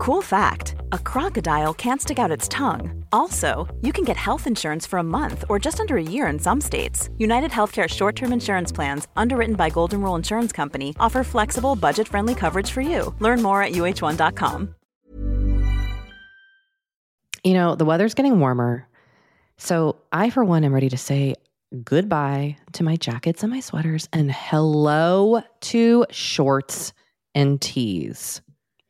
Cool fact a crocodile can't stick out its tongue. Also, you can get health insurance for a month or just under a year in some states. United Healthcare short term insurance plans, underwritten by Golden Rule Insurance Company, offer flexible, budget friendly coverage for you. Learn more at uh1.com. You know, the weather's getting warmer. So I, for one, am ready to say goodbye to my jackets and my sweaters and hello to shorts and tees.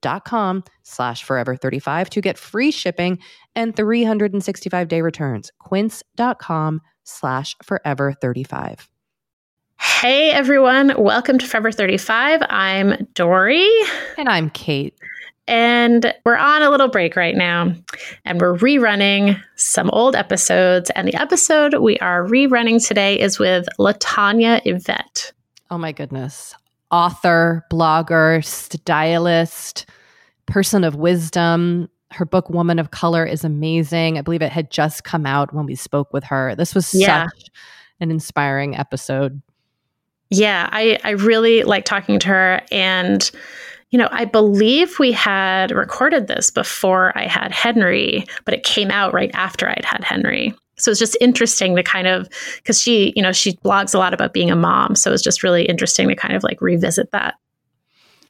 dot com slash forever 35 to get free shipping and 365 day returns. Quince.com slash forever 35. hey, everyone. Welcome to Forever 35. I'm Doree. And I'm Kate. And we're on a little break right now, and we're rerunning some old episodes. And the episode we are rerunning today is with LaTonya Yvette. Oh my goodness. Author, blogger, stylist, person of wisdom. Her book, Woman of Color, is amazing. I believe it had just come out when we spoke with her. This was Yeah. such an inspiring episode. Yeah, I, I really like talking to her. And, you know, I believe we had recorded this before I had Henry, but it came out right after I'd had Henry. So it's just interesting to kind of, because she, you know, she blogs a lot about being a mom. So it's just really interesting to kind of like revisit that.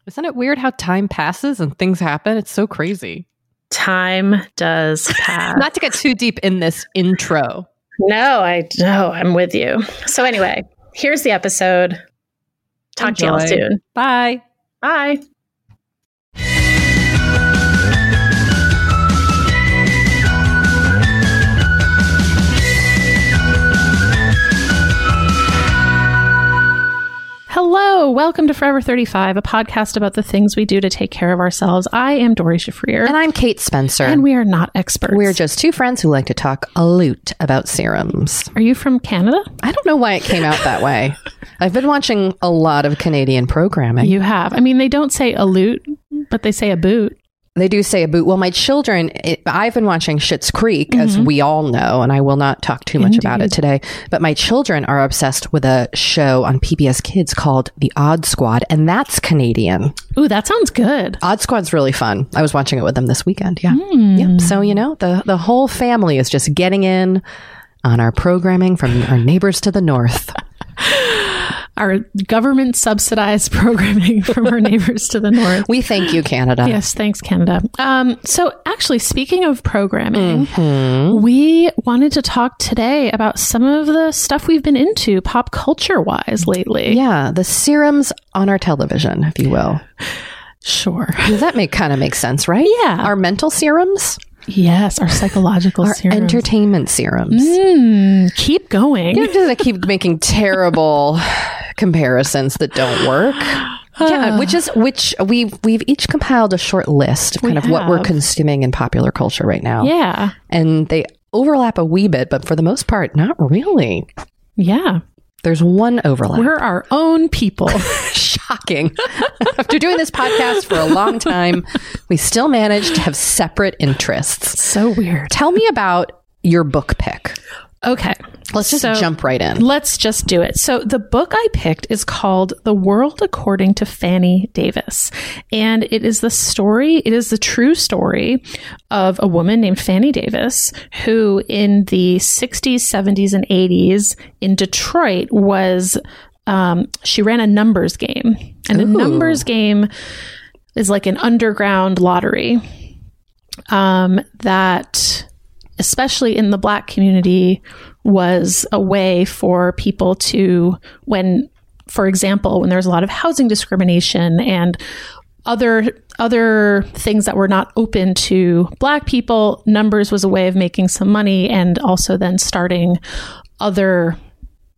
Isn't it weird how time passes and things happen? It's so crazy. Time does pass. Not to get too deep in this intro. no, I no, I'm with you. So anyway, here's the episode. Talk to y'all soon. Bye. Bye. Hello, welcome to Forever 35, a podcast about the things we do to take care of ourselves. I am Doree Shafrir, And I'm Kate Spencer. and we are not experts. We're just two friends who like to talk a loot about serums. Are you from Canada? I don't know why it came out that way. I've been watching a lot of Canadian programming. You have. I mean, they don't say a loot, but they say a boot. They do say a boot. Well, my children, it, I've been watching Schitt's Creek, as mm-hmm. we all know, and I will not talk too much about it today. But my children are obsessed with a show on PBS Kids called The Odd Squad, and that's Canadian. Ooh, that sounds good. Odd Squad's really fun. I was watching it with them this weekend. Yeah. Hmm. Yep. So, you know, the, the whole family is just getting in on our programming from our neighbors to the north. Our government subsidized programming from our neighbors to the north. We thank you, Canada. Yes, thanks, Canada. Um, so, actually, speaking of programming, Mhm. we wanted to talk today about some of the stuff we've been into pop culture wise lately. Yeah, the serums on our television, if you will. Sure. Does that make kind of make sense, right? Yeah. Our mental serums, Yes, our psychological our serums. entertainment serums. Mm, keep going. You know, I keep making terrible comparisons that don't work. yeah, which is which we've we've each compiled a short list of We kind of what we're consuming in popular culture right now. Yeah. And they overlap a wee bit, but for the most part, not really. Yeah. There's one overlap. We're our own people. shocking. After doing this podcast for a long time, we still manage to have separate interests. so weird. Tell me about your book pick. Okay. Let's just So- jump right in. Let's just do it. So, the book I picked is called The World According to Fannie Davis. And it is the story, it is the true story of a woman named Fannie Davis who, in the 60s, 70s, and 80s in Detroit, was, um, she ran a numbers game. And a numbers game is like an underground lottery um, that especially in the black community was a way for people to when for example when there's a lot of housing discrimination and other other things that were not open to black people numbers was a way of making some money and also then starting other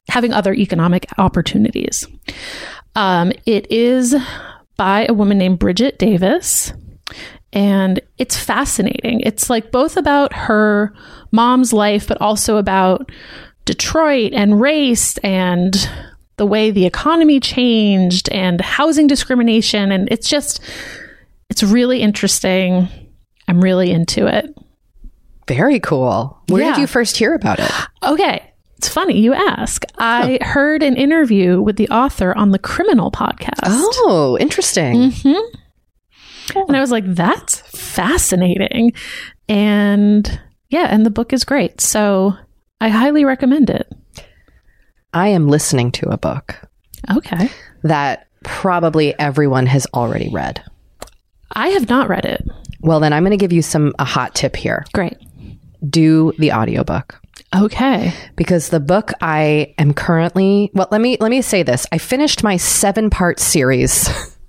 having other economic opportunities. Um, it is by a woman named bridget davis and it's fascinating. It's like both about her mom's life, but also about Detroit and race and the way the economy changed and housing discrimination. And it's just, it's really interesting. I'm really into it. Very cool. Where Yeah. did you first hear about it? Okay. It's funny you ask. I heard an interview with the author on the Criminal podcast. Oh, interesting. Mm-hmm. And I was like, that's fascinating. And yeah, and the book is great. So I highly recommend it. I am listening to a book Okay. that probably everyone has already read. I have not read it. Well, then I'm going to give you some a hot tip here. Great. Do the audiobook. Okay. because the book I am currently well let me let me say this I finished my seven part series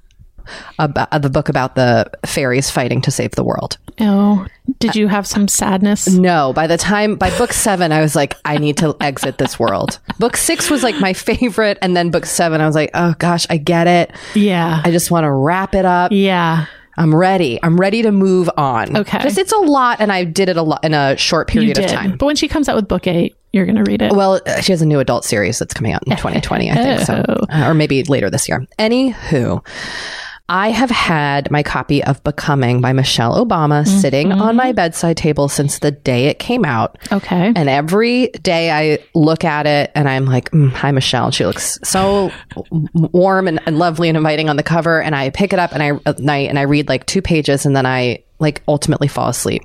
about the book about the fairies fighting to save the world. Oh, did you have some sadness? No, by the time by book 7 I was like I need to exit this world. Book 6 was like my favorite and then book 7 I was like oh gosh, I get it. Yeah. I just want to wrap it up. yeah. I'm ready. I'm ready to move on. Okay. Just it's a lot and I did it a lot in a short period of time. But when she comes out with book eight, you're going to read it. Well, uh, she has a new adult series that's coming out in 2020, I think so, Oh. Uh, or maybe later this year. Anywho, I have had my copy of Becoming by Michelle Obama sitting on my bedside table since the day it came out. okay. And every day I look at it and I'm like, mm, hi, Michelle. She looks so warm and, and lovely and inviting on the cover. And I pick it up and I, at night and I read like two pages and then I like ultimately fall asleep.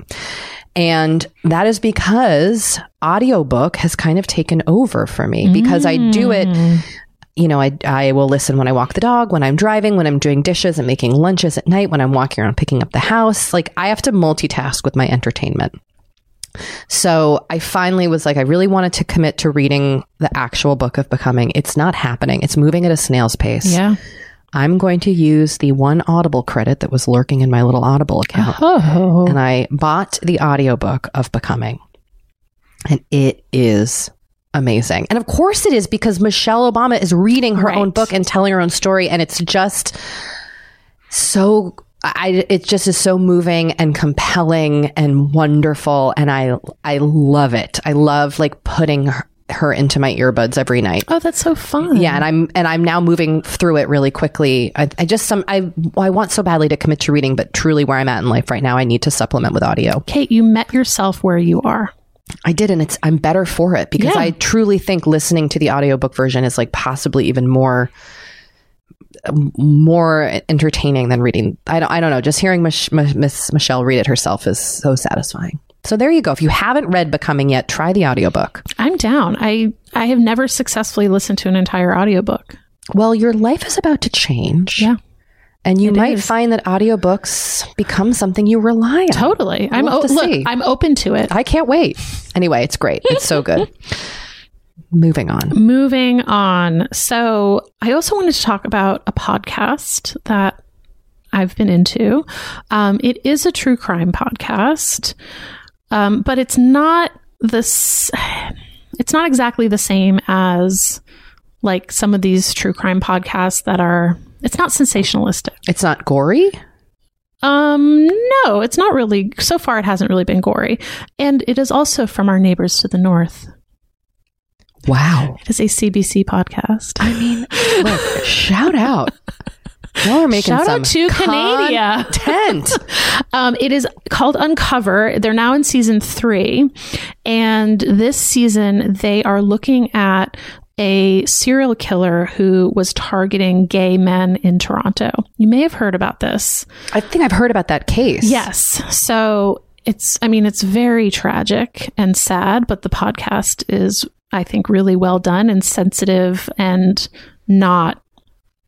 And that is because audiobook has kind of taken over for me because I do it you know, I, I will listen when I walk the dog, when I'm driving, when I'm doing dishes and making lunches at night, when I'm walking around picking up the house. Like I have to multitask with my entertainment. So I finally was like, I really wanted to commit to reading the actual book of becoming. It's not happening. It's moving at a snail's pace. yeah. I'm going to use the one Audible credit that was lurking in my little Audible account. Oh. And I bought the audiobook of Becoming. And it is amazing. And of course it is because Michelle Obama is reading her Right. own book and telling her own story. And it's just so I it just is so moving and compelling and wonderful. And I I love it. I love like putting her, her into my earbuds every night. Oh, that's so fun. Yeah, and I'm and I'm now moving through it really quickly. I, I just some I I want so badly to commit to reading, but truly where I'm at in life right now, I need to supplement with audio. Kate, you met yourself where you are. I did, and it's I'm better for it because Yeah. I truly think listening to the audiobook version is like possibly even more more entertaining than reading. I don't I don't know. Just hearing Mich- Miss Michelle read it herself is so satisfying. So there you go. If you haven't read Becoming yet, try the audiobook. I'm down. I I have never successfully listened to an entire audiobook. Well, your life is about to change. Yeah. And you It might is. find that audiobooks become something you rely on. Totally. I'm o- to look. I'm open to it. I can't wait. Anyway, it's great. It's so good. Moving on. Moving on. So, I also wanted to talk about a podcast that I've been into. Um, it is a true crime podcast, um, but it's not this. It's not exactly the same as like some of these true crime podcasts that are It's not sensationalistic. It's not gory. Um, no, it's not really. So far, it hasn't really been gory, and it is also from our neighbors to the north. Wow. It is a CBC podcast. I mean, look, shout out. Y'all are making Shout some out to Canada. content. Um, it is called Uncover. They're now in season three. And this season, they are looking at a serial killer who was targeting gay men in Toronto. You may have heard about this. I think I've heard about that case. Yes. So it's, I mean, it's very tragic and sad, but the podcast is, I think, really well done and sensitive and not,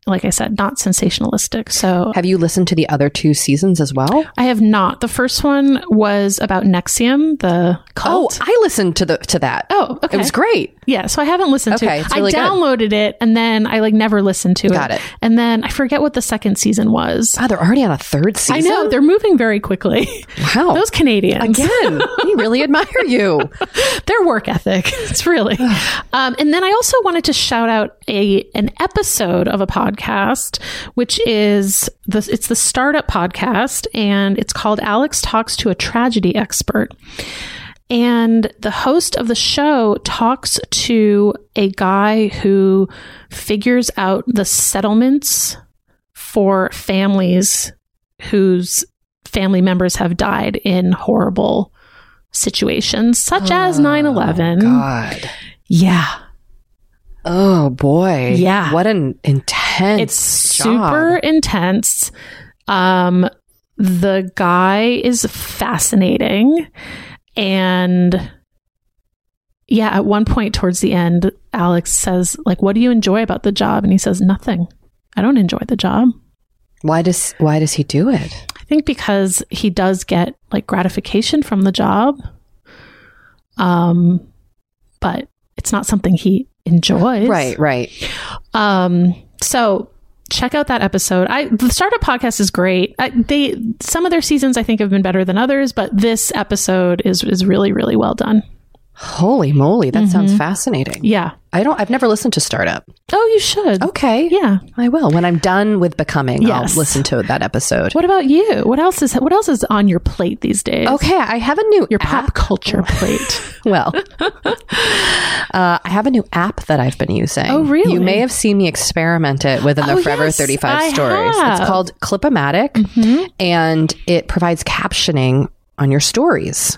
like I said, not sensationalistic. So Have you listened to the other two seasons as well? I have not. The first one was about NXIVM, the cult. Oh. I listened to the to that. Oh, okay. It was great. Yeah, so I haven't listened to Okay, it. it's really I good. downloaded it and then I like never listened to Got it. it. And then I forget what the second season was. Wow, they're already on a third season. I know they're moving very quickly. Wow. Those Canadians. Again, we really admire you. their work ethic. It's really. um, and then I also wanted to shout out a an episode of a podcast, which is the it's the startup podcast, and it's called Alex Talks to a Tragedy Expert. And the host of the show talks to a guy who figures out the settlements for families whose family members have died in horrible situations, such as 9 11. God. Yeah. Oh boy. Yeah. What an intense. It's job. super intense. Um, the guy is fascinating. And yeah, at one point towards the end, Alex says, like, what do you enjoy about the job? And he says, nothing. I don't enjoy the job. Why does Why does he do it? I think because he does get like gratification from the job. Um, but it's not something he enjoys. Right. Right. Um, so check out that episode. I the startup podcast is great. I, they some of their seasons I think have been better than others, but this episode is is really really well done. Holy moly, that Mm-hmm. sounds fascinating. Yeah. I don't. I've never listened to Startup. Oh, you should. Okay. Yeah. I will when I'm done with becoming. Yes. I'll listen to that episode. What about you? What else is what else is on your plate these days? Okay, I have a new Your app. pop culture plate. Well, uh, I have a new app that I've been using. Oh, really? You may have seen me experiment it within the Oh, Forever yes, 35 I stories. have. Mm-hmm. It's called Clipomatic, and it provides captioning on your stories.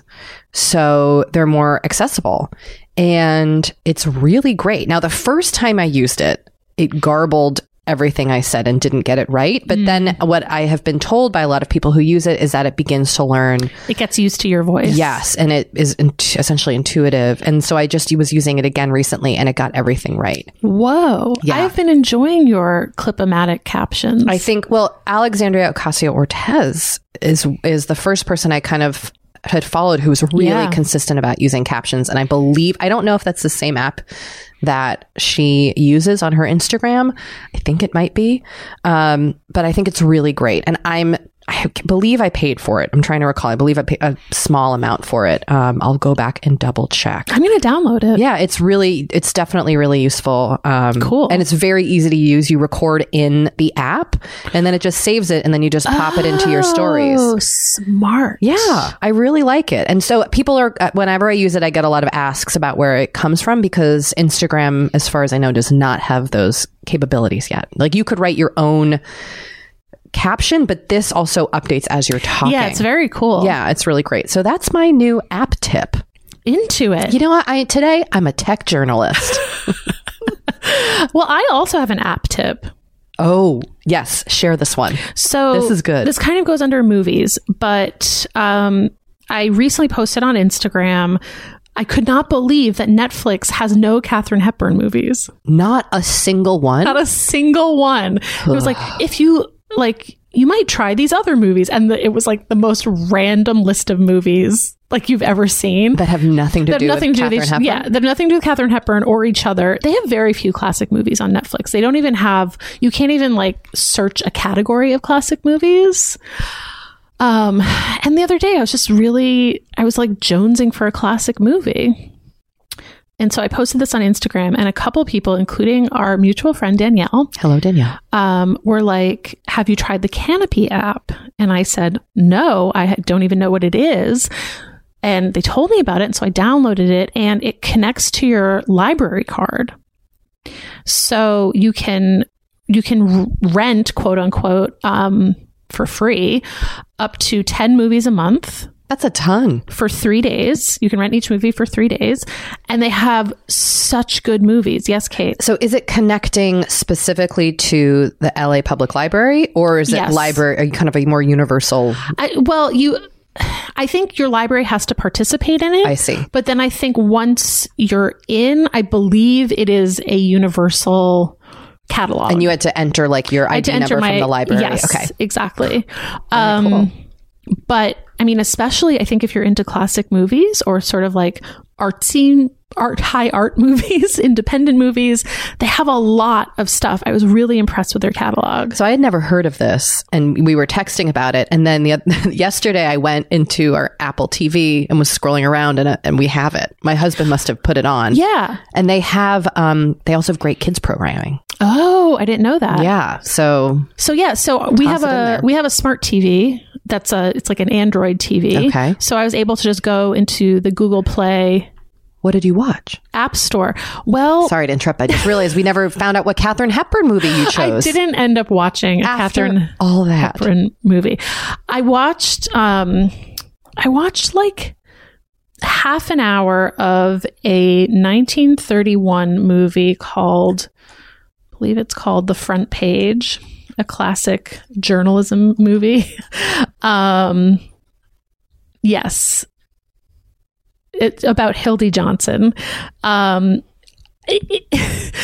So they're more accessible. And it's really great. Now, the first time I used it, it garbled everything I said and didn't get it right. But then Mm. what I have been told by a lot of people who use it is that it begins to learn It gets used to your voice. Yes, and it is int- essentially intuitive. And so I just was using it again recently, and it got everything right. Whoa. Yeah. I've been enjoying your clipomatic captions. I think. Well, Alexandria Ocasio Cortez is is the first person I kind of had followed who was really Yeah. consistent about using captions, and I believe I don't know if that's the same app that she uses on her Instagram. I think it might be, um, but I think it's really great, and I'm. I believe I paid for it. I'm trying to recall. I believe I paid a small amount for it. Um, I'll go back and double check. I'm going to download it. Yeah, it's really, it's definitely really useful. Um, Cool. And it's very easy to use. You record in the app and then it just saves it and then you just pop it into your stories. Oh, smart. Yeah, I really like it. And so people are, uh, whenever I use it, I get a lot of asks about where it comes from because Instagram, as far as I know, does not have those capabilities yet. Like you could write your own caption, but this also updates as you're talking. Yeah, it's very cool. Yeah, it's really great. So that's my new app tip. Into it. You know what? I today I'm a tech journalist. Well, I also have an app tip. oh, yes, share this one. So This is good. This kind of goes under movies, but um, I recently posted on Instagram. I could not believe that Netflix has no Katharine Hepburn movies. Not a single one. Not a single one. It was like if you like, you might try these other movies, and the, it was like the most random list of movies like you've ever seen. that have nothing to have do nothing with to do Katharine Hepburn. yeah, they have nothing to do with Katharine Hepburn or each other. They have very few classic movies on Netflix. They don't even have. You can't even like search a category of classic movies. Um, and the other day I was just really, I was like jonesing for a classic movie, And so I posted this on Instagram, and a couple people, including our mutual friend Danielle, Hello, Danielle. um, were like, Have you tried the Kanopy app? And I said, No, I don't even know what it is. And they told me about it. And so I downloaded it, and it connects to your library card. So you can you can rent quote unquote um, for free up to 10 movies a month That's a ton. for three days. You can rent each movie for three days. And they have such good movies. Yes, Kate. So is it connecting specifically to the LA Public Library or is it Yes. library kind of a more universal? I, well, you, I think your library has to participate in it. I see. But then I think once you're in, I believe it is a universal catalog. And you had to enter like your ID number my from the library. Yes, Okay. exactly. Um, But I mean, especially I think if you're into classic movies or sort of like artsy art, high art movies, independent movies, they have a lot of stuff. I was really impressed with their catalog. So I had never heard of this, and we were texting about it. And then the, yesterday, I went into our Apple TV and was scrolling around, and, uh, and we have it. My husband must have put it on. Yeah. and they have um, they also have great kids programming. Oh, I didn't know that. Yeah, so So yeah, so we have a we have a smart TV. That's a it's like an Android TV. Okay. So I was able to just go into the Google Play what did you watch? App Store. Well, Sorry to interrupt. I just realized we never found out what Katharine Hepburn movie you chose. I didn't end up watching a After Katharine all that. Hepburn movie. I watched um I watched like half an hour of a 1931 movie called I believe it's called The Front Page, a classic journalism movie. um yes. It's about Hildy Johnson. Um it, it,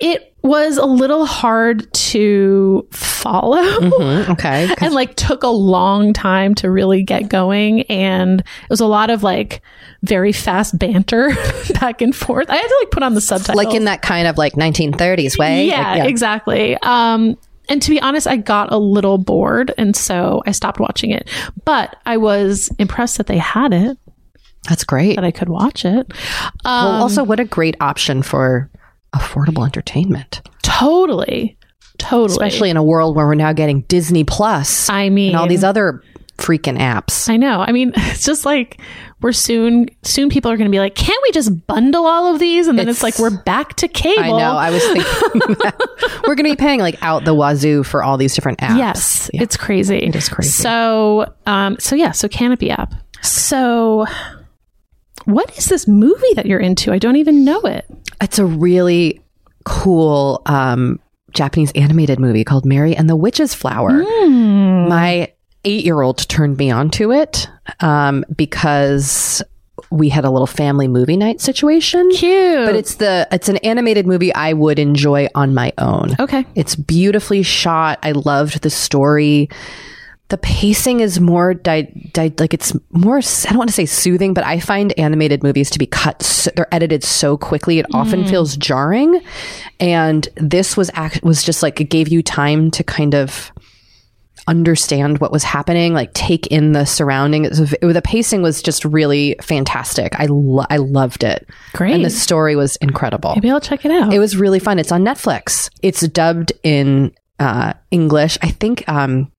it was a little hard to follow. Mhm, okay, and like took a long time to really get going. And it was a lot of like very fast banter back and forth. I had to like put on the subtitles. Like in that kind of like 1930s way. yeah, Like, exactly. Um and to be honest i got a little bored and so i stopped watching it. But i was impressed that they had it. That's great. that i could watch it. Um, well, also, what a great option for affordable entertainment, totally totally especially in a world where we're now getting Disney Plus i mean and all these other freaking apps. I know. I mean, it's just like we're soon soon people are going to be like, "Can't we just bundle all of these?" And then it's, It's- like we're back to cable. I know. I was thinking that. we're going to be paying like out the wazoo for all these different apps. yes, Yeah. it's crazy. It is crazy. So, um, so yeah, so Kanopy app. So, what is this movie that you're into? I don't even know it. It's a really cool um, Japanese animated movie called Mary and the Witch's Flower. Hmm. My eight year old turned me onto it um, because we had a little family movie night situation. Cute, But it's the it's an animated movie I would enjoy on my own. okay. It's beautifully shot. I loved the story. The pacing is more di- di- like it's more. I don't want to say soothing, but I find animated movies to be cut. So, they're edited so quickly; it often feels jarring. And this was act- was just like it gave you time to kind of understand what was happening, like take in the surrounding It was- the pacing was just really fantastic. I lo- I loved it, Great. and the story was incredible. Maybe I'll check it out. It was really fun. It's on Netflix. It's dubbed in uh, English. I think um,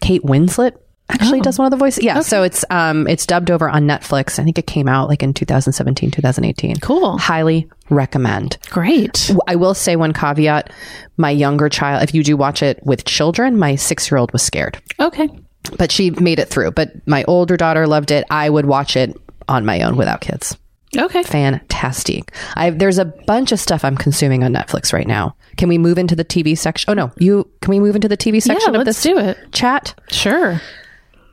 Kate Winslet actually does one of the voices. Yeah, so it's um, it's dubbed over on Netflix. I think it came out like in 2017, 2018. cool. Highly recommend. Great. I will say one caveat. My younger child, if you do watch it with children, my six year old was scared, Okay. but she made it through. But my older daughter loved it. I would watch it on my own without kids. Okay. Fantastic. I there's a bunch of stuff I'm consuming on Netflix right now. Can we move into the TV section? Oh no, you can we move into the TV section yeah, of let's this do it. chat? Sure.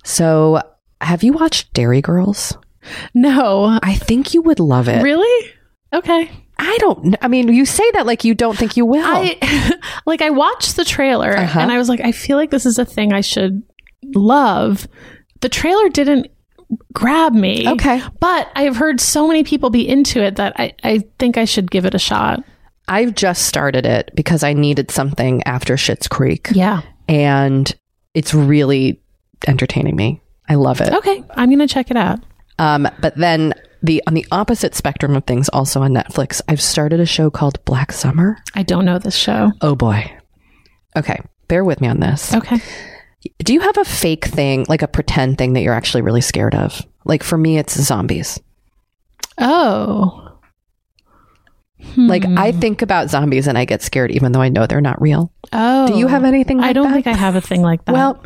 So, have you watched Derry Girls? No. I think you would love it. Really? Okay. I don't. I mean, you say that like you don't think you will. I like I watched the trailer Uh-huh. and I was like, I feel like this is a thing I should love. The trailer didn't grab me. Okay. But I have heard so many people be into it that I, I think I should give it a shot. I've just started it because I needed something after Schitt's Creek, Yeah. and it's really entertaining me. I love it. Okay. I'm gonna check it out. Um, but then the on the opposite spectrum of things, also on Netflix, I've started a show called Black Summer. I don't know this show. Oh boy. Okay, bear with me on this. Okay. Do you have a fake thing, like a pretend thing that you're actually really scared of? Like for me, it's zombies. Oh. Like I Hmm. think about zombies and I get scared, even though I know they're not real. Oh. Do you have anything? Like that? I don't that? think I have a thing like that. Well,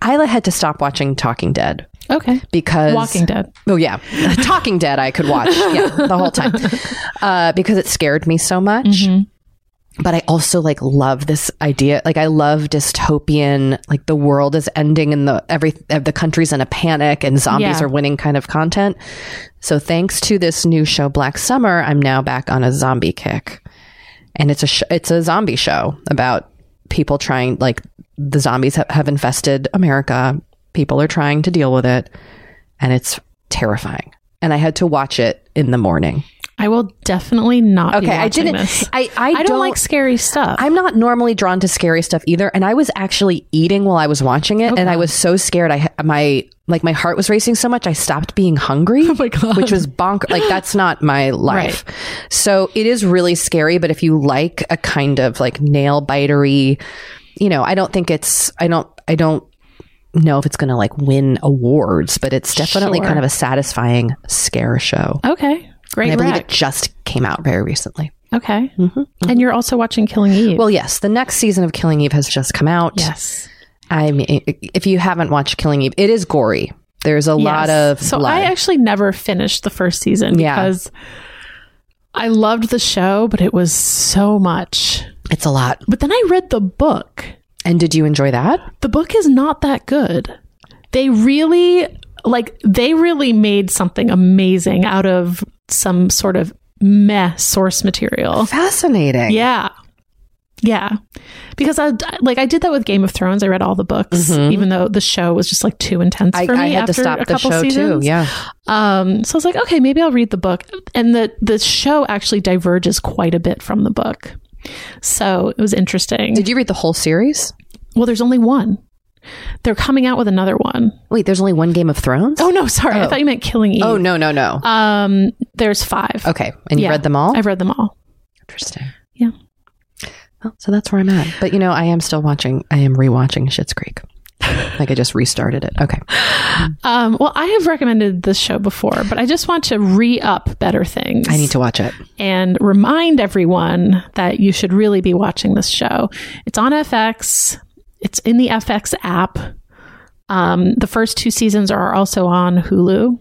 I had to stop watching Talking Dead okay. because Walking Dead. Oh yeah, Talking Dead I could watch yeah the whole time uh, because it scared me so much. Mm-hmm. But I also like love this idea. Like I love dystopian, like the world is ending and the every the country's in a panic and zombies Yeah. are winning kind of content. So thanks to this new show Black Summer, I'm now back on a zombie kick, and it's a sh- it's a zombie show about people trying like the zombies ha- have infested America. People are trying to deal with it, and it's terrifying. And I had to watch it in the morning. I will definitely not. be Okay, I didn't. This. I I, I don't, like scary stuff. I'm not normally drawn to scary stuff either, and I was actually eating while I was watching it, and I was so scared. I my like my heart was racing so much, I stopped being hungry. Oh my God. Which was bonk. Like that's not my life. So it is really scary. But if you like a kind of like nail bitery, you know, I don't think it's. I don't. I don't know if it's going to like win awards, but it's definitely Sure. kind of a satisfying scare show. okay. Great And I believe it just came out very recently. Okay. Mm-hmm, mm-hmm. And you're also watching Killing Eve. Well, yes, the next season of Killing Eve has just come out. yes. I mean, if you haven't watched Killing Eve, it is gory. There's a lot of So blood. I actually never finished the first season Yeah. because I loved the show, but it was so much. it's a lot. But then I read the book. And did you enjoy that? The book is not that good. They really like they really made something amazing out of some sort of meh source material. Fascinating. Yeah. Yeah. Because I like I did that with Game of Thrones. I read all the books even though the show was just like too intense I, for me I had to stop a the couple show seasons. too. Yeah. Um, so I was like, okay, maybe I'll read the book. And the the show actually diverges quite a bit from the book. So it was interesting. Did you read the whole series? well, there's only one. They're coming out with another one. Wait, there's only one Game of Thrones? Oh no, sorry. I Oh. thought you meant Killing Eve. Oh, no, no, no. Um, there's five. okay. And you Yeah. read them all? I've read them all. Interesting. Yeah. Well, so that's where I'm at. But you know, I am still watching, I am rewatching Schitt's Creek. like I just restarted it. Okay. Um, well, I have recommended this show before, but I just want to re up Better Things. I need to watch it. and remind everyone that you should really be watching this show. It's on FX. It's in the FX app. Um, the first two seasons are also on Hulu.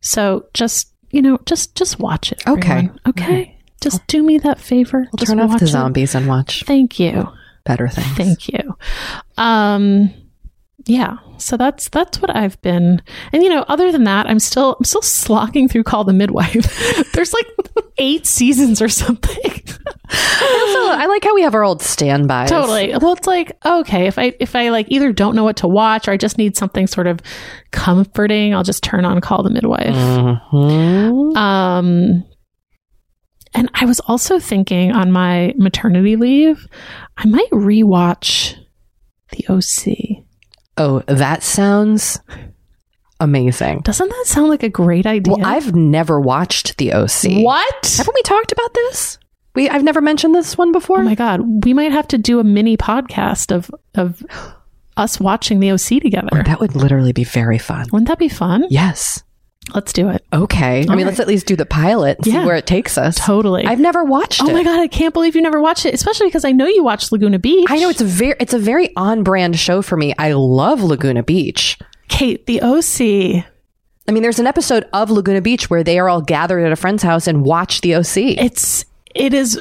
So just you know, just just watch it. Okay. everyone. Okay. Just do me that favor. I'll Just turn off the it. zombies and watch Thank you. better things. Thank you. Um yeah. So that's that's what I've been and you know, other than that, I'm still I'm still slogging through Call the Midwife. There's like eight seasons or something. Also, I like how we have our old standbys. totally. Well it's like, okay, if I if I like either don't know what to watch or I just need something sort of comforting, I'll just turn on Call the Midwife. Mhm. Um, and I was also thinking on my maternity leave, I might rewatch The OC. Oh, that sounds amazing. Doesn't that sound like a great idea? Well, I've never watched the OC. what? Haven't we talked about this? We I've never mentioned this one before. Oh my god, we might have to do a mini podcast of of us watching The OC together. Oh, that would literally be very fun. Wouldn't that be fun? Yes. Let's do it. Okay. I All mean, let's at least do the pilot and see where it takes us. Totally. I've never watched oh it. my god, I can't believe you never watched it, especially because I know you watched Laguna Beach. I know it's a very it's a very on brand show for me. I love Laguna Beach. Kate, The OC. I mean, there's an episode of Laguna Beach where they are all gathered at a friend's house and watch the OC. It's it is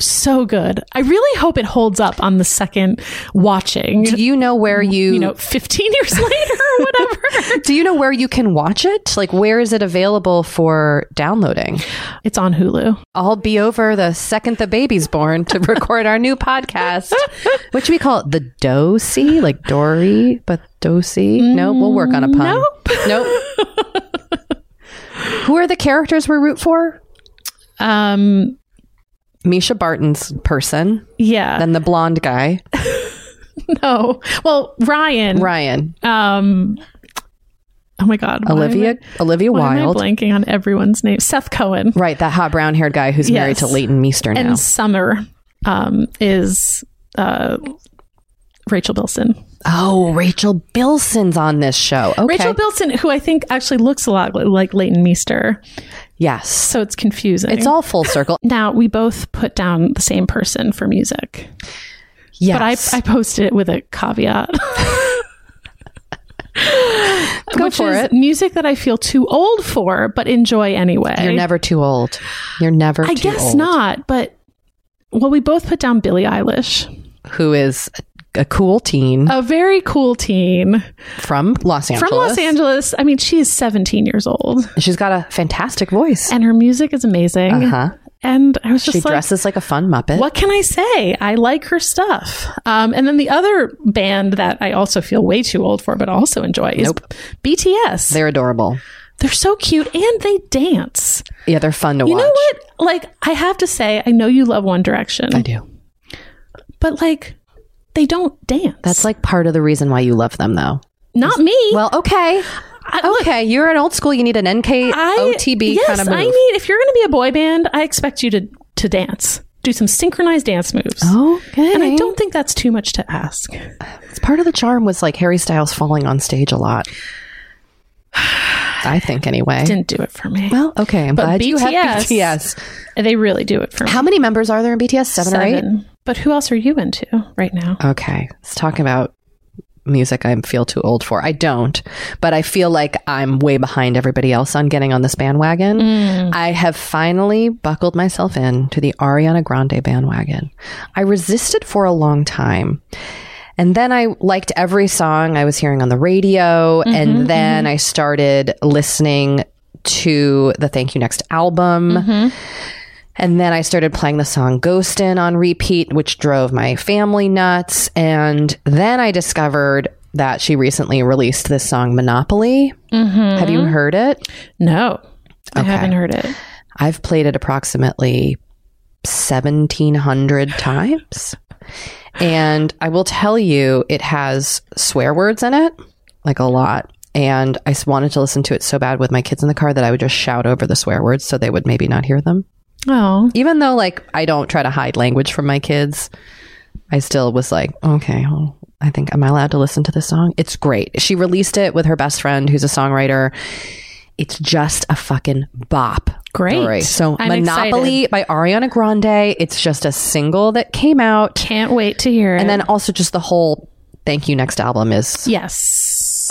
so good. I really hope it holds up on the second watching. do you know where you, you know, 15 years later or whatever. do you know where you can watch it? Like where is it available for downloading? it's on Hulu. I'll be over the second the baby's born to record our new podcast. What should we call it? The Dosi? Like Doree, but Dosi? No, we'll work on a pun. Nope. Nope. Who are the characters we root for? Um Mischa Barton's person, yeah. then the blonde guy, no. Well, Ryan. Ryan. Um Oh my God. Olivia I- Olivia why am I Wilde. blanking on everyone's name? Seth Cohen. Right, that hot brown haired guy who's married to Leighton Meester now. And Summer um, is uh, Rachel Bilson. Oh, Rachel Bilson's on this show. Okay. Rachel Bilson, who I think actually looks a lot like Leighton Meester. yes. So it's confusing. It's all full circle. now we both put down the same person for music, Yes. but I, I posted it with a caveat. Go which for is it. music that I feel too old for, but enjoy anyway. You're never too old. You're never too old. I guess old. not, but well, we both put down Billie Eilish, Who is a, a cool teen a very cool teen from Los Angeles. from Los Angeles. I mean, she is 17 years old, She's got a fantastic voice. and her music is amazing. Uh-huh. And I was just She like, dresses like a fun Muppet. what can I say? I like her stuff. Um, and then the other band that I also feel way too old for, but also enjoy is Nope. BTS. They're, adorable. They're so cute and they dance. Yeah, they're fun to You watch. You know what? Like, I have to say, I know you love One Direction, I do. but like, they don't dance. That's like part of the reason why you love them, though. not me. Well, okay. I, look, Okay, you're an old school. You need an NK I, OTB yes, kind of move. I need. If you're going to be a boy band, I expect you to to dance, do some synchronized dance moves. okay. And I don't think that's too much to ask. It's part of the charm was like Harry Styles falling on stage a lot. I think anyway. Didn't do it for me. well, okay. I'm But glad you have BTS BTS. They really do it for me. How many members are there in BTS? Seven, or eight? But who else are you into right now? Okay. Let's talk about music I feel too old for. I don't, but I feel like I'm way behind everybody else on getting on this bandwagon. Mm. I have finally buckled myself in to the Ariana Grande bandwagon. I resisted for a long time. And then I liked every song I was hearing on the radio. Mm-hmm, and mm-hmm. then I started listening to the Thank You Next album. Mm-hmm. And then I started playing the song Ghostin' on repeat, which drove my family nuts. And then I discovered that she recently released this song Monopoly. Mm-hmm. Have you heard it? No, I haven't heard it. I've played it approximately 1700 times. And I will tell you, it has swear words in it, like a lot. And I wanted to listen to it so bad with my kids in the car that I would just shout over the swear words so they would maybe not hear them. Oh, even though like I don't try to hide language from my kids, I still was like, okay, well, I think am I allowed to listen to this song? It's great. She released it with her best friend who's a songwriter. It's just a fucking bop. Great. Doree. So I'm Monopoly by Ariana Grande. It's just a single that came out. can't wait to hear it. And then also just the whole Thank You Next album is yes,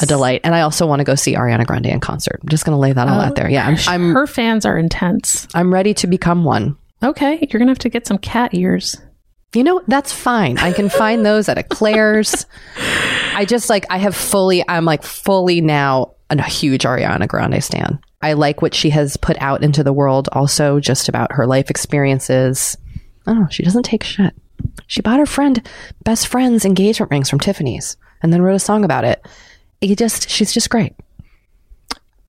a delight. And I also want to go see Ariana Grande in concert. I'm just going to lay that all out there. Yeah, I'm, oh, I'm her fans are intense. I'm ready to become one. Okay, you're gonna have to get some cat ears. You know, that's fine. I can find those at a Claire's. I just like, I have fully, I'm like fully now a huge Ariana Grande stan. I like what she has put out into the world also just about her life experiences. Oh, she doesn't take shit. She bought her friend, best friend's engagement rings from Tiffany's and then wrote a song about it. You just, she's just great.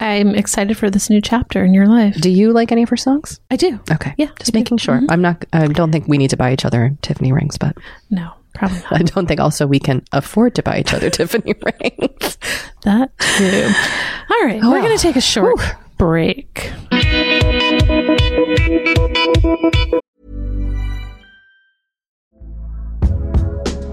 I'm excited for this new chapter in your life. Do you like any of her songs? I do. Okay. Yeah, Just I do. making sure. Mm-hmm. I'm not, I don't think we need to buy each other Tiffany rings, but No, probably not. I don't think also we can afford to buy each other Tiffany rings. That too. All right, we're going to take a short break.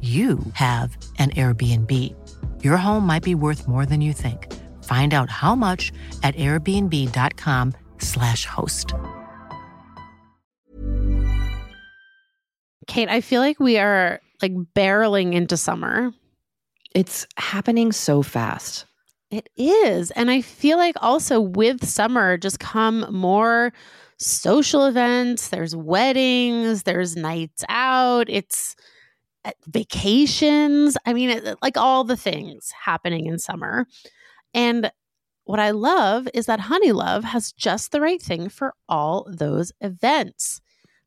you have an Airbnb. Your home might be worth more than you think. Find out how much at airbnb.com/slash host. Kate, I feel like we are like barreling into summer. It's happening so fast. It is. And I feel like also with summer just come more social events. There's weddings, there's nights out, it's vacations. I mean, it, like all the things happening in summer. And what I love is that Honeylove has just the right thing for all those events.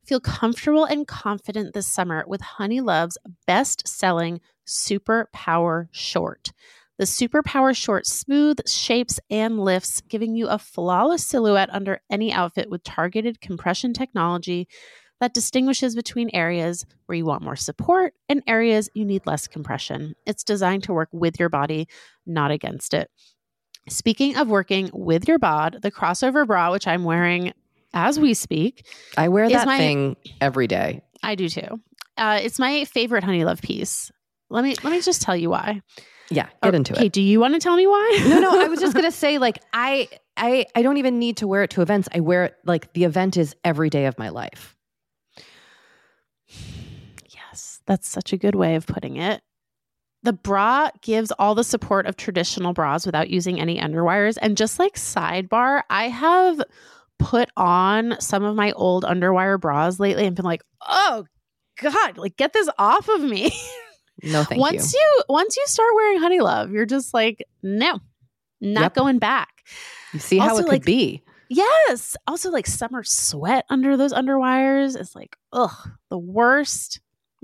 Feel comfortable and confident this summer with Honeylove's best selling Super Power Short. The Super Power Short smooth shapes and lifts, giving you a flawless silhouette under any outfit with targeted compression technology that distinguishes between areas where you want more support and areas you need less compression. It's designed to work with your body, not against it. Speaking of working with your bod, the crossover bra, which I'm wearing as we speak. I wear that my, thing every day. I do too. Uh, it's my favorite Honeylove piece. Let me let me just tell you why. Yeah, get into okay, it. Okay, do you want to tell me why? no, no. I was just gonna say, like, I, I, I don't even need to wear it to events. I wear it like the event is every day of my life. Yes, that's such a good way of putting it. The bra gives all the support of traditional bras without using any underwires. And just like sidebar, I have put on some of my old underwire bras lately and been like, oh God, like get this off of me. No, thank once you. you. Once you start wearing Honeylove, you're just like, no, not yep. going back. You see how also, it could like, be. Yes. Also, like summer sweat under those underwires is like, ugh, the worst.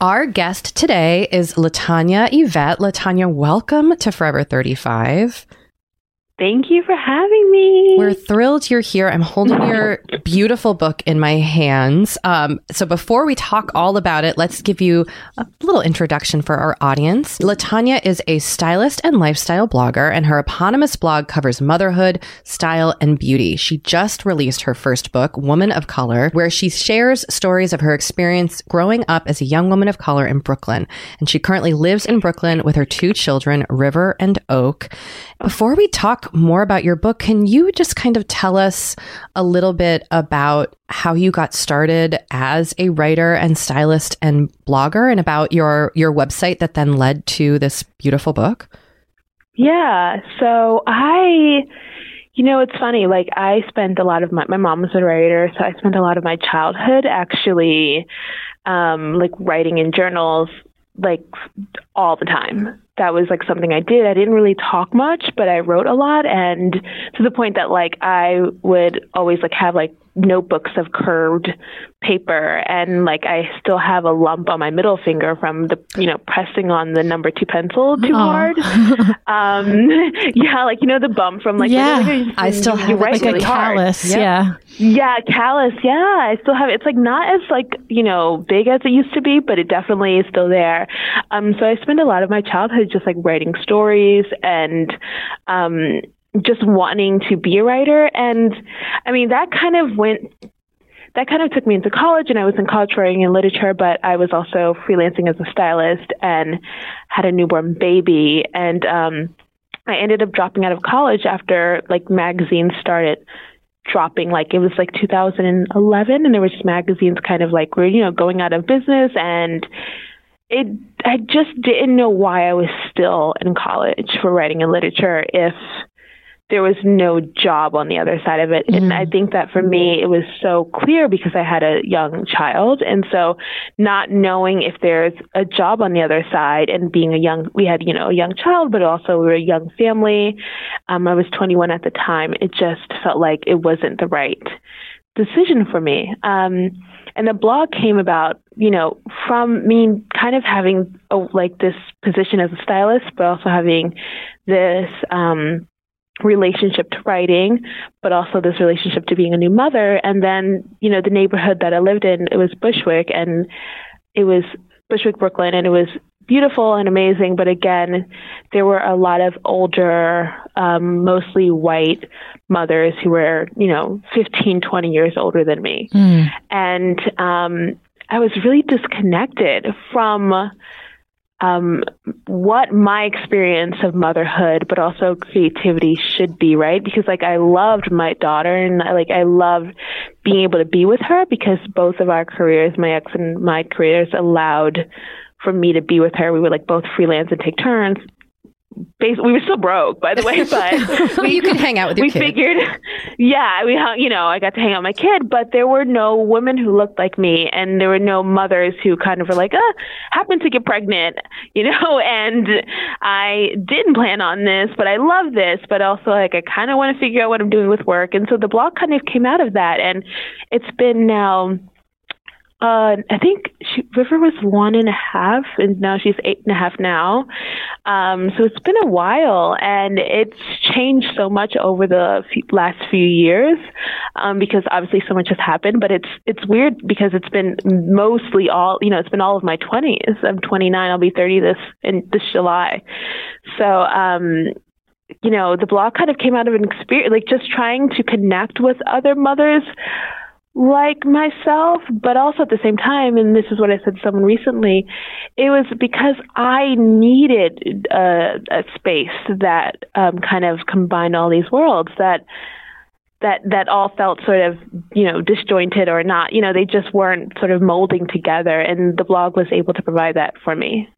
Our guest today is LaTonya Yvette. LaTonya, welcome to Forever 35. Thank you for having me. We're thrilled you're here. I'm holding your beautiful book in my hands. Um, so before we talk all about it, let's give you a little introduction for our audience. LaTonya is a stylist and lifestyle blogger, and her eponymous blog covers motherhood, style, and beauty. She just released her first book, Woman of Color, where she shares stories of her experience growing up as a young woman of color in Brooklyn. And she currently lives in Brooklyn with her two children, River and Oak. Before we talk more about your book, can you just kind of tell us a little bit about how you got started as a writer and stylist and blogger and about your your website that then led to this beautiful book? Yeah. So I, you know, it's funny. Like I spent a lot of my my mom was a writer, so I spent a lot of my childhood actually, um, like writing in journals, like all the time. That was like something I did. I didn't really talk much, but I wrote a lot, and to the point that like I would always like have like notebooks of curved paper and like I still have a lump on my middle finger from the you know pressing on the number 2 pencil too hard. um yeah, like you know the bump from like Yeah. like, I still have like a really hard. callus. Yep. Yeah. Yeah, callus. Yeah, I still have it. It's like not as like you know big as it used to be, but it definitely is still there. Um, so I spend a lot of my childhood just like writing stories and um, just wanting to be a writer. And I mean that kind of went. That kind of took me into college, and I was in college writing in literature, but I was also freelancing as a stylist and had a newborn baby. And um, I ended up dropping out of college after like magazines started dropping like it was like 2011 and there was just magazines kind of like were you know going out of business and it I just didn't know why I was still in college for writing and literature if there was no job on the other side of it. And I think that for me, it was so clear because I had a young child. And so not knowing if there's a job on the other side and being a young, we had, you know, a young child, but also we were a young family. Um, I was 21 at the time. It just felt like it wasn't the right decision for me. Um, and the blog came about, you know, from me kind of having a, like this position as a stylist, but also having this, um, relationship to writing, but also this relationship to being a new mother. And then, you know, the neighborhood that I lived in, it was Bushwick and it was Bushwick, Brooklyn, and it was beautiful and amazing. But again, there were a lot of older, um, mostly white mothers who were, you know, 15, 20 years older than me. And um, I was really disconnected from um, what my experience of motherhood, but also creativity should be, right? Because like I loved my daughter and like I loved being able to be with her because both of our careers, my ex and my careers allowed for me to be with her. We would like both freelance and take turns. Basically we were still broke by the way but we, you could hang out with your we kid. figured yeah we hung you know i got to hang out with my kid but there were no women who looked like me and there were no mothers who kind of were like uh happened to get pregnant you know and i didn't plan on this but i love this but also like i kind of want to figure out what i'm doing with work and so the blog kind of came out of that and it's been now uh, I think she, River was one and a half, and now she's eight and a half now. Um, so it's been a while, and it's changed so much over the few, last few years um, because obviously so much has happened. But it's it's weird because it's been mostly all you know. It's been all of my twenties. I'm 29. I'll be 30 this in this July. So um, you know, the blog kind of came out of an experience, like just trying to connect with other mothers like myself, but also at the same time, and this is what I said to someone recently, it was because I needed a, a space that um, kind of combined all these worlds that that that all felt sort of you know disjointed or not. You know they just weren't sort of molding together and the blog was able to provide that for me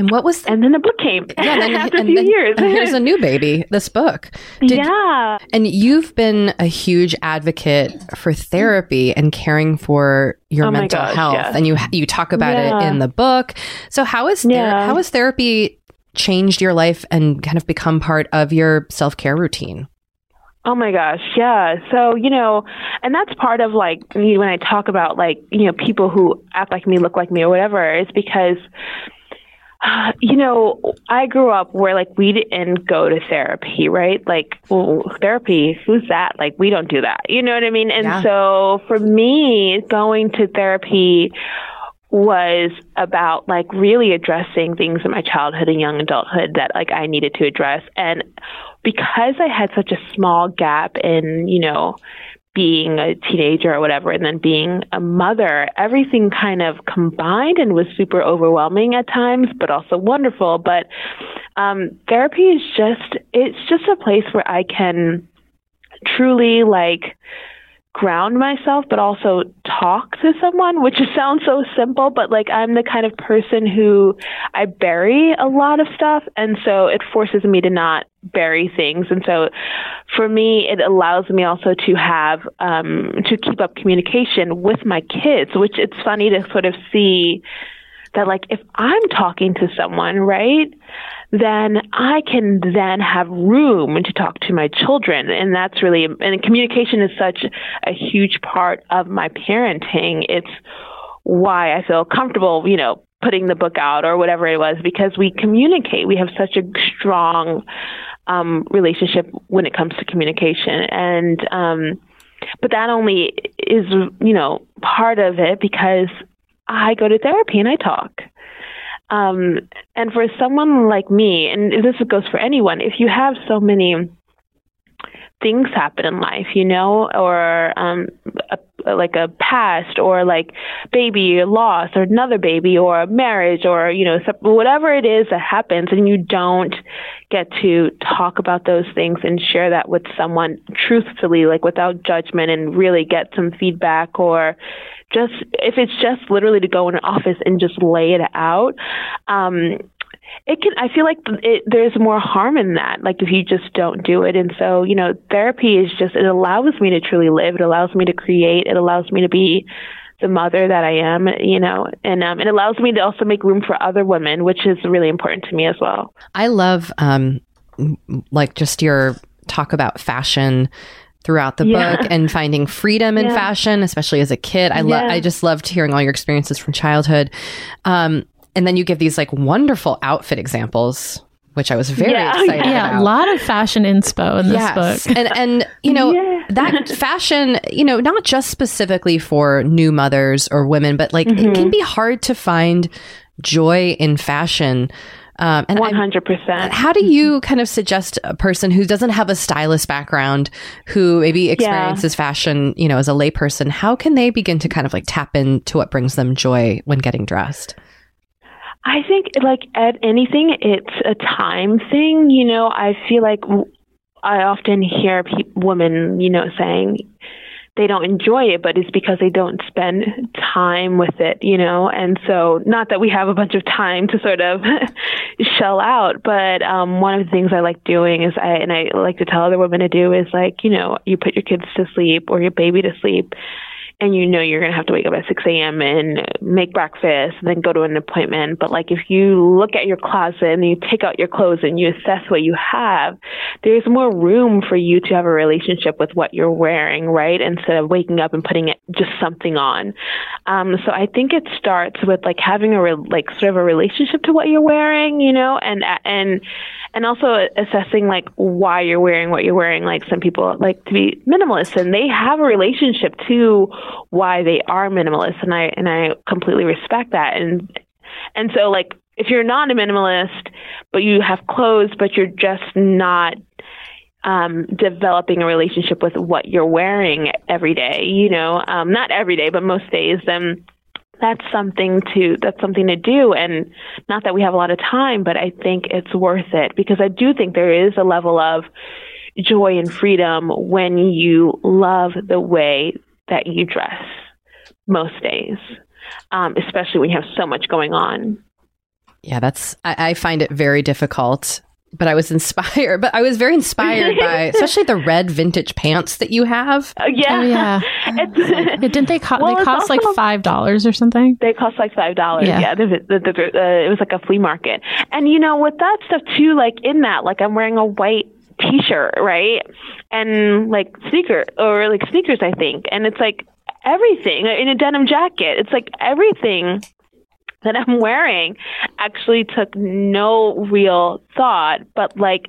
and what was the, and then the book came yeah, then, after a few then, years. and here's a new baby, this book. Did, yeah. And you've been a huge advocate for therapy and caring for your oh mental gosh, health, yes. and you you talk about Yeah. it in the book. So how is ther- Yeah. how has therapy changed your life and kind of become part of your self care routine? Oh my gosh, yeah. So, you know, and that's part of like when I talk about like, you know, people who act like me, look like me or whatever, is because uh, you know, I grew up where like we didn't go to therapy, right? Like, well, therapy, who's that? Like, we don't do that. You know what I mean? And Yeah. so for me, going to therapy was about like really addressing things in my childhood and young adulthood that like I needed to address. And because I had such a small gap in, you know, being a teenager or whatever and then being a mother, everything kind of combined and was super overwhelming at times, but also wonderful. But um, therapy is just, it's just a place where I can truly like ground myself, but also talk to someone, which sounds so simple, but like I'm the kind of person who I bury a lot of stuff. And so it forces me to not bury things. And so for me, it allows me also to have, um, to keep up communication with my kids, which it's funny to sort of see that like if I'm talking to someone, right, then I can then have room to talk to my children. And that's really, and communication is such a huge part of my parenting. It's why I feel comfortable, you know, putting the book out or whatever it was because we communicate. We have such a strong um, relationship when it comes to communication. And, um, but that only is, you know, part of it because I go to therapy and I talk. Um, and for someone like me, and this goes for anyone, if you have so many things happen in life, you know, or um, a, like a past, or like baby loss, or another baby, or a marriage, or you know, whatever it is that happens, and you don't get to talk about those things and share that with someone truthfully, like without judgment, and really get some feedback, or just if it's just literally to go in an office and just lay it out. Um, it can i feel like it, there's more harm in that like if you just don't do it and so you know therapy is just it allows me to truly live it allows me to create it allows me to be the mother that i am you know and um, it allows me to also make room for other women which is really important to me as well I love um like just your talk about fashion throughout the Yeah. book and finding freedom in Yeah. fashion, especially as a kid. I love Yeah. I just loved hearing all your experiences from childhood. Um and then you give these like wonderful outfit examples, which I was very Yeah. excited Yeah, about. a lot of fashion inspo in this Yes. book. and and you know Yeah. that fashion, you know, not just specifically for new mothers or women, but like it Mm-hmm. can be hard to find joy in fashion. Um, and I'm- 100% how do you kind of suggest a person who doesn't have a stylist background, who maybe experiences fashion, you know, as a layperson, how can they begin to kind of like tap into what brings them joy when getting dressed? I think like at anything, it's a time thing. You know, I feel like I often hear pe- women, you know, saying they don't enjoy it, but it's because they don't spend time with it, you know? And so, not that we have a bunch of time to sort of shell out, but um, one of the things I like doing is I, and I like to tell other women to do is like, you know, you put your kids to sleep or your baby to sleep and you know you're going to have to wake up at 6 a.m. and make breakfast and then go to an appointment. But like if you look at your closet and you take out your clothes and you assess what you have, there's more room for you to have a relationship with what you're wearing, right? Instead of waking up and putting it just something on. Um, so I think it starts with like having a re- like sort of a relationship to what you're wearing, you know, and and and also assessing like why you're wearing what you're wearing. Like some people like to be minimalist and they have a relationship to why they are minimalist and I and I completely respect that. And and so like if you're not a minimalist but you have clothes but you're just not um, developing a relationship with what you're wearing every day, you know, um, not every day, but most days, then that's something to that's something to do. And not that we have a lot of time but i think it's worth it because i do think there is a level of joy and freedom when you love the way that you dress most days um, especially when you have so much going on. Yeah that's I, I find it very difficult but I was inspired. But I was very inspired by, especially the red vintage pants that you have. Uh, yeah, Oh, yeah. yeah. Didn't they cost? Well, they it's cost like five dollars or something. They cost like five dollars. Yeah. Yeah, the, the, the, uh, it was like a flea market. And you know, with that stuff too, like in that, like I'm wearing a white T-shirt, right, and like sneaker or like sneakers, I think, and it's like everything in a denim jacket. It's like everything that I'm wearing actually took no real thought, but like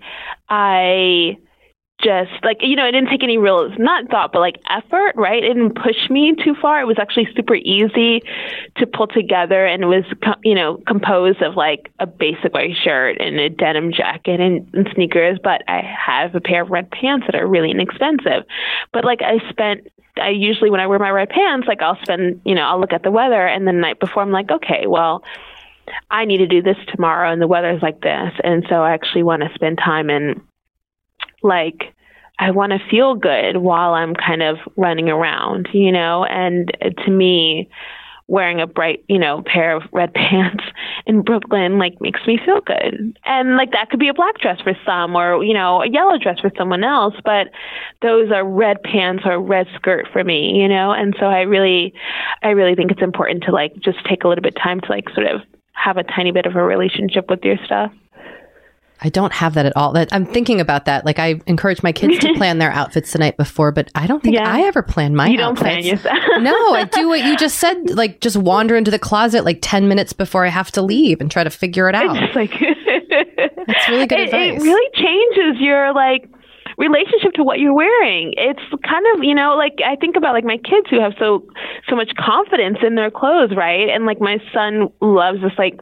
I just like you know it didn't take any real not thought but like effort right? It didn't push me too far. It was actually super easy to pull together and it was you know composed of like a basic white shirt and a denim jacket and, and sneakers but i have a pair of red pants that are really inexpensive. But like i spent I usually when I wear my red pants, like I'll spend, you know, I'll look at the weather and the night before I'm like, okay, well, I need to do this tomorrow and the weather's like this. And so I actually want to spend time and like I want to feel good while I'm kind of running around, you know, and to me wearing a bright, you know, pair of red pants in Brooklyn like makes me feel good. And like that could be a black dress for some or, you know, a yellow dress for someone else, but those are red pants or a red skirt for me, you know? And so I really I really think it's important to like just take a little bit of time to like sort of have a tiny bit of a relationship with your stuff. I don't have that at all. That I'm thinking about that. Like I encourage my kids to plan their outfits the night before, but I don't think Yeah. I ever plan my you don't plan yourself. no, I do what you just said. Like just wander into the closet like 10 minutes before I have to leave and try to figure it out. It's like That's really good it, advice. It really changes your like relationship to what you're wearing. It's kind of, you know, like I think about like my kids who have so so much confidence in their clothes, right? And like my son loves this like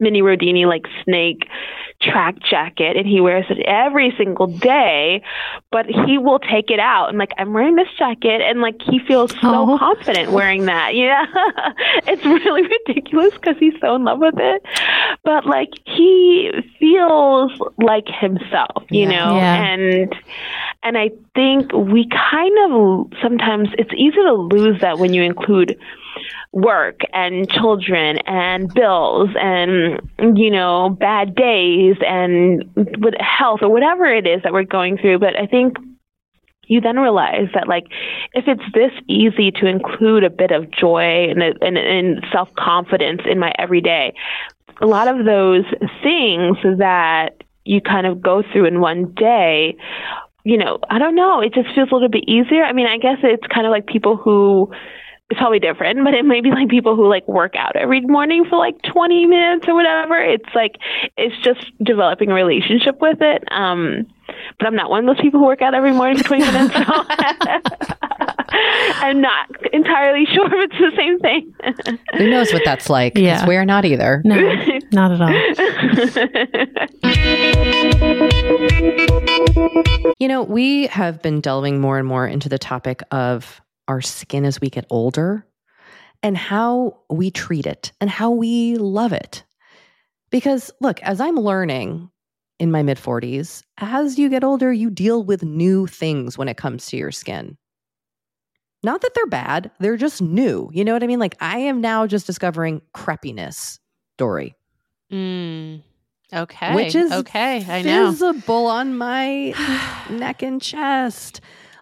mini Rodini like snake track jacket and he wears it every single day, but he will take it out and like I'm wearing this jacket and like he feels so Oh. confident wearing that. Yeah. it's really ridiculous cuz he's so in love with it. But like he feels like himself, you Yeah. know? Yeah. And and I think we kind of sometimes it's easy to lose that when you include work and children and bills and you know bad days and with health or whatever it is that we're going through. But i think you then realize that like if it's this easy to include a bit of joy and, and, and self-confidence in my everyday a lot of those things that you kind of go through in one day you know i don't know. It just feels a little bit easier. I mean i guess it's kind of like people who it's probably different, but it may be like people who like work out every morning for like 20 minutes or whatever. It's like, it's just developing a relationship with it. Um, but I'm not one of those people who work out every morning for 20 minutes. So I'm not entirely sure if it's the same thing. Who knows what that's like? Yeah. We're not either. No, not at all. You know, we have been delving more and more into the topic of our skin as we get older and how we treat it and how we love it. Because, look, as I'm learning in my mid 40s, as you get older, you deal with new things when it comes to your skin. Not that they're bad, they're just new. You know what I mean? Like I am now just discovering crepiness, Doree. Mm, okay. Which is okay. I know. visible on my neck and chest.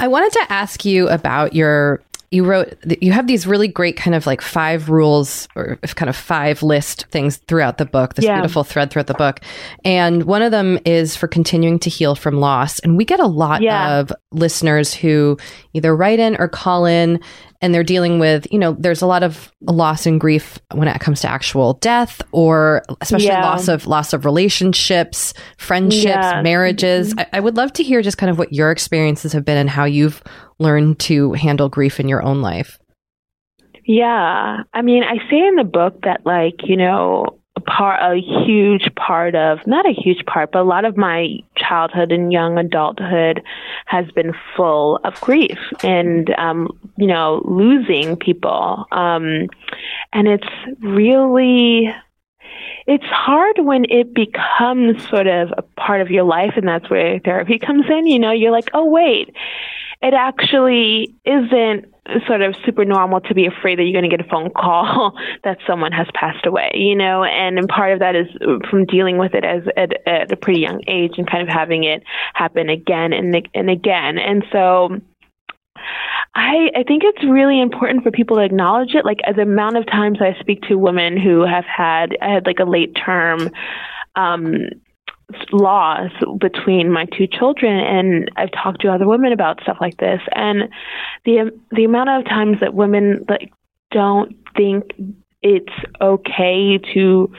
I wanted to ask you about your. You wrote, you have these really great kind of like five rules or kind of five list things throughout the book, this Yeah. beautiful thread throughout the book. And one of them is for continuing to heal from loss. And we get a lot Yeah. of listeners who either write in or call in and they're dealing with, you know, there's a lot of loss and grief when it comes to actual death or especially Yeah. loss of loss of relationships, friendships, marriages. Mm-hmm. I, I would love to hear just kind of what your experiences have been and how you've learned to handle grief in your own life. Yeah. I mean, I say in the book that, like, you know, a part, a huge part of, not a huge part, but a lot of my childhood and young adulthood has been full of grief and, um, you know, losing people. Um, and it's really, it's hard when it becomes sort of a part of your life, and that's where therapy comes in. You know, you're like, oh, wait, it actually isn't sort of super normal to be afraid that you're going to get a phone call that someone has passed away, you know, and, part of that is from dealing with it as at, at a pretty young age and kind of having it happen again and and again. And so I, I think it's really important for people to acknowledge it. Like, as the amount of times I speak to women who have had, I had like a late term um, loss between my two children, and I've talked to other women about stuff like this, and the the amount of times that women like don't think it's okay to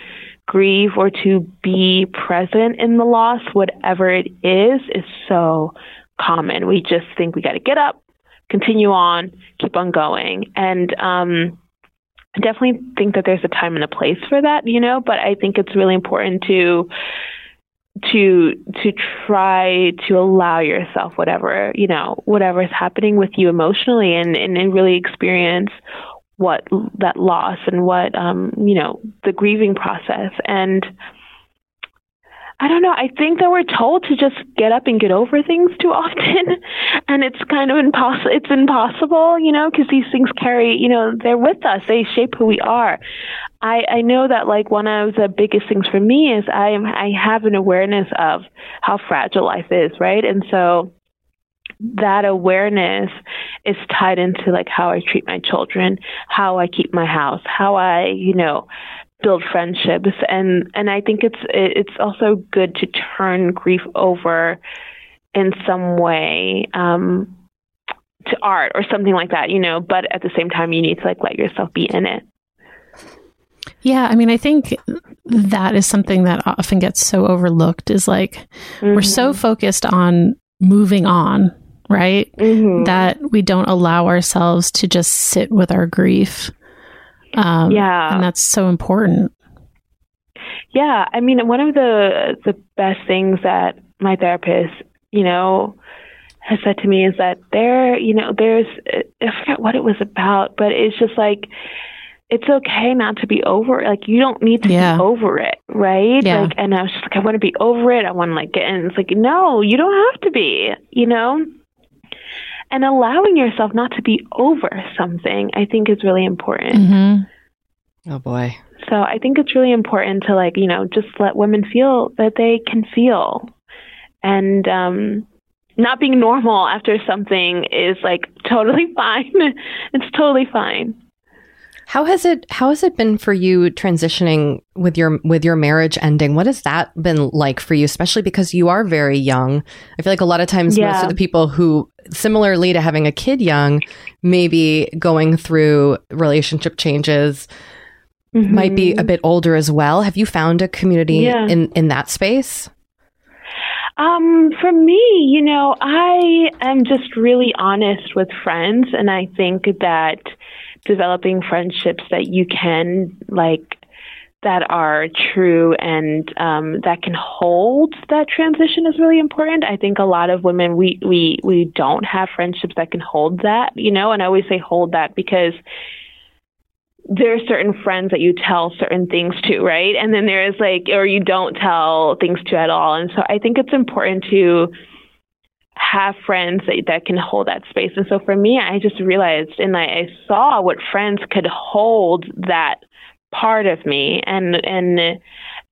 grieve or to be present in the loss, whatever it is, is so common. We just think we got to get up, continue on, keep on going. And um, I definitely think that there's a time and a place for that, you know, but I think it's really important to to to try to allow yourself whatever you know whatever is happening with you emotionally and and, and really experience what that loss and what um you know the grieving process and I don't know. I think that we're told to just get up and get over things too often, and it's kind of impossible. It's impossible, you know, because these things carry, you know, they're with us. They shape who we are. I I know that like one of the biggest things for me is I am I have an awareness of how fragile life is, right? And so that awareness is tied into like how I treat my children, how I keep my house, how I, you know, build friendships and and I think it's it's also good to turn grief over in some way um to art or something like that, you know, but at the same time you need to like let yourself be in it. Yeah, I mean, I think that is something that often gets so overlooked is like mm-hmm. we're so mm-hmm. focused on moving on, right? Mm-hmm. That we don't allow ourselves to just sit with our grief. Um, yeah. And that's so important. Yeah. I mean, one of the, the best things that my therapist, you know, has said to me is that there, you know, there's, I forget what it was about, but it's just like, it's okay not to be over it. Like you don't need to yeah. be over it, right? Yeah. Like, and I was just like, I want to be over it. I want to like get, and it's like, no, you don't have to be, you know. And allowing yourself not to be over something, I think, is really important. Mm-hmm. Oh boy. So I think it's really important to like, you know, just let women feel that they can feel, and um, not being normal after something is like totally fine. it's totally fine. How has it how has it been for you transitioning with your with your marriage ending? What has that been like for you, especially because you are very young? I feel like a lot of times yeah. most of the people who similarly to having a kid young, maybe going through relationship changes mm-hmm. might be a bit older as well. Have you found a community yeah. in in that space? Um, for me, you know, I am just really honest with friends, and I think that developing friendships that you can like that are true and um, that can hold that transition is really important. I think a lot of women we we we don't have friendships that can hold that, you know. And I always say hold that because there are certain friends that you tell certain things to, right? And then there is like, or you don't tell things to at all. And so I think it's important to have friends that, that can hold that space. And so for me, I just realized and I, I saw what friends could hold that part of me and and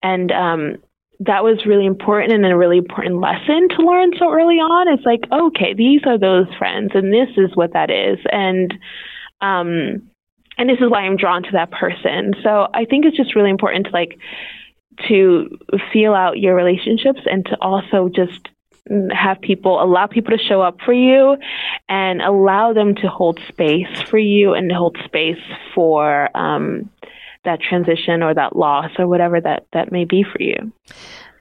and um that was really important and a really important lesson to learn so early on. It's like, okay, these are those friends and this is what that is. And um and this is why I'm drawn to that person. So I think it's just really important to like to feel out your relationships and to also just have people allow people to show up for you and allow them to hold space for you and hold space for um, that transition or that loss or whatever that that may be for you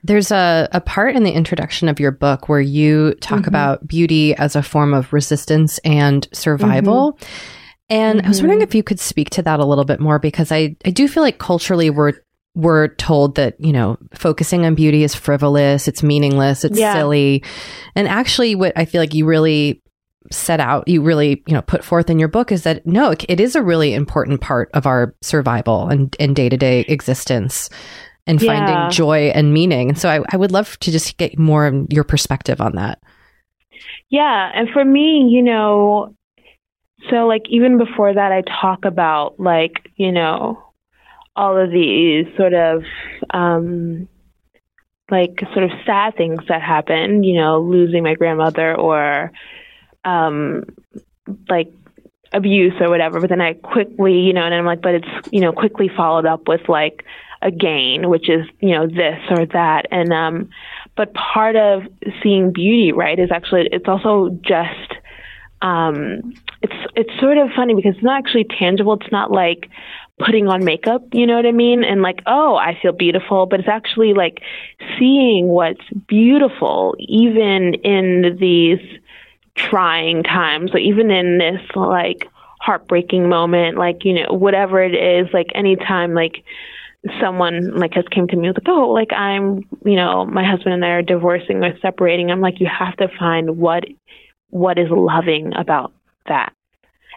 there's a, a part in the introduction of your book where you talk mm-hmm. about beauty as a form of resistance and survival. Mm-hmm. And mm-hmm. I was wondering mm-hmm. if you could speak to that a little bit more because I, I do feel like culturally we're we're told that, you know, focusing on beauty is frivolous, it's meaningless, it's yeah. silly. And actually, what I feel like you really set out, you really, you know, put forth in your book is that no, it is a really important part of our survival and, and day to day existence and yeah. finding joy and meaning. And so I, I would love to just get more of your perspective on that. Yeah. And for me, you know, so like even before that, I talk about like, you know, all of these sort of um, like sort of sad things that happen, you know, losing my grandmother or um, like abuse or whatever. But then I quickly, you know, and I'm like, but it's, you know, quickly followed up with like a gain, which is, you know, this or that. And, um, but part of seeing beauty, right, is actually, it's also just, um, it's, it's sort of funny because it's not actually tangible. It's not like, putting on makeup, you know what I mean? And like, oh, I feel beautiful, but it's actually like seeing what's beautiful even in these trying times, or even in this like heartbreaking moment, like, you know, whatever it is, like anytime like someone like has came to me like, oh, like I'm, you know, my husband and I are divorcing or separating. I'm like, you have to find what what is loving about that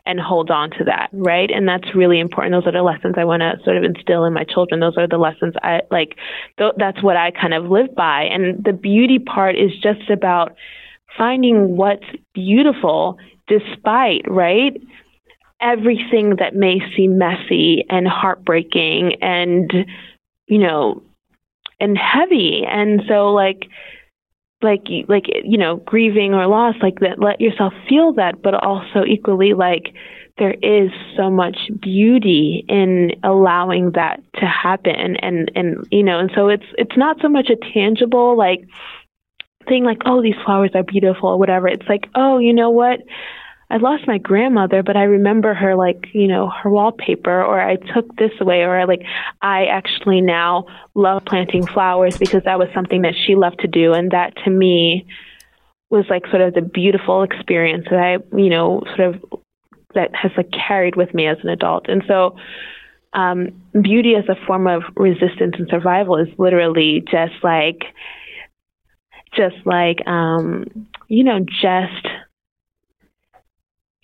and hold on to that, right? And that's really important. Those are the lessons I want to sort of instill in my children. Those are the lessons I like. Th- that's what I kind of live by. And the beauty part is just about finding what's beautiful despite, right? Everything that may seem messy and heartbreaking and, you know, and heavy. And so, like, like like you know grieving or loss like that let yourself feel that but also equally like there is so much beauty in allowing that to happen. And and you know and so it's it's not so much a tangible like thing like oh these flowers are beautiful or whatever. It's like oh you know what I lost my grandmother, but I remember her like, you know, her wallpaper or I took this away or like I actually now love planting flowers because that was something that she loved to do and that to me was like sort of the beautiful experience that I, you know, sort of that has like carried with me as an adult. And so um, beauty as a form of resistance and survival is literally just like just like um, you know, just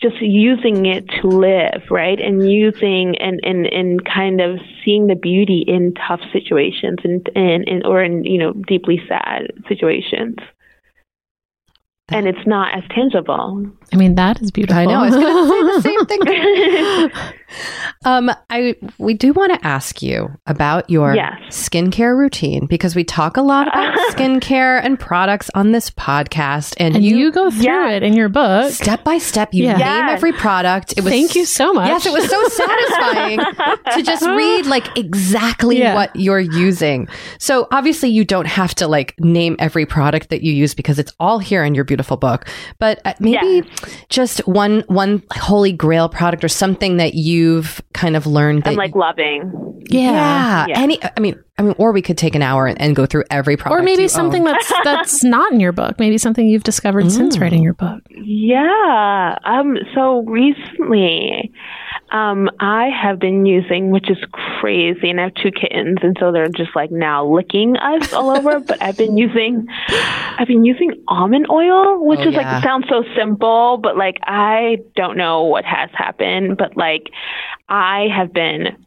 just using it to live, right? And using and, and, and kind of seeing the beauty in tough situations and, and, and or in, you know, deeply sad situations. And it's not as tangible. I mean, that is beautiful. I know. I was going to say the same thing. um, I we do want to ask you about your Yes. skincare routine because we talk a lot about skincare and products on this podcast, and, and you, go through Yeah. it in your book. step by step you Yeah. name Yes. every product. It was Thank you so much. Yes, it was so satisfying to just read like exactly Yeah. what you're using. So obviously you don't have to like name every product that you use because it's all here in your beautiful book. But uh, maybe just one one holy grail product or something that you've kind of learned that I'm like loving. Yeah. yeah, Yeah. any I mean I mean or we could take an hour and, and go through every product Or maybe you something own. that's that's not in your book. Maybe something you've discovered since Mm. writing your book. Yeah. Um, so recently, um, I have been using, which is crazy, and I have two kittens, and so they're just like now licking us all over. But I've been using, I've been using almond oil, which Oh, is yeah. like sounds so simple, but like I don't know what has happened, but like I have been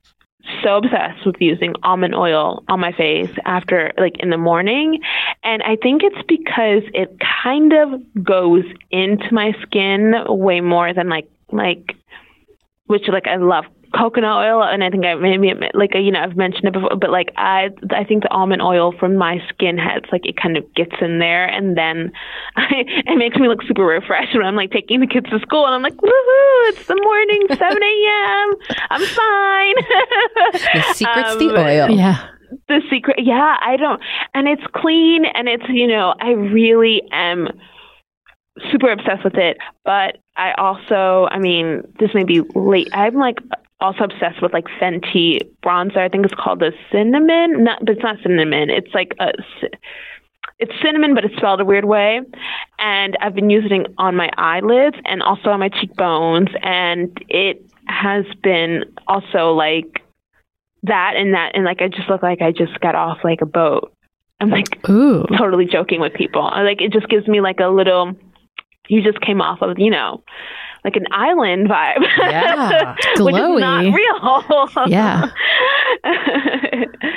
so obsessed with using almond oil on my face after like in the morning. And i think it's because it kind of goes into my skin way more than like like which like i love coconut oil and i think i maybe like you know i've mentioned it before but like i i think the almond oil from my skin heads like it kind of gets in there and then I, it makes me look super refreshed when i'm like taking the kids to school and i'm like woohoo it's the morning 7 a.m i'm fine the secret's the Um, oil. Yeah. the secret yeah i don't and it's clean and it's you know i really am super obsessed with it but i also i mean this may be late i'm like also obsessed with like fenty bronzer i think it's called the cinnamon not but it's not cinnamon it's like a it's cinnamon but it's spelled a weird way and i've been using it on my eyelids and also on my cheekbones and it has been also like that and that and like I just look like I just got off like a boat. I'm like Ooh. totally joking with people. Like it just gives me like a little you just came off of, you know, like an island vibe. Yeah. Which is not real. Yeah.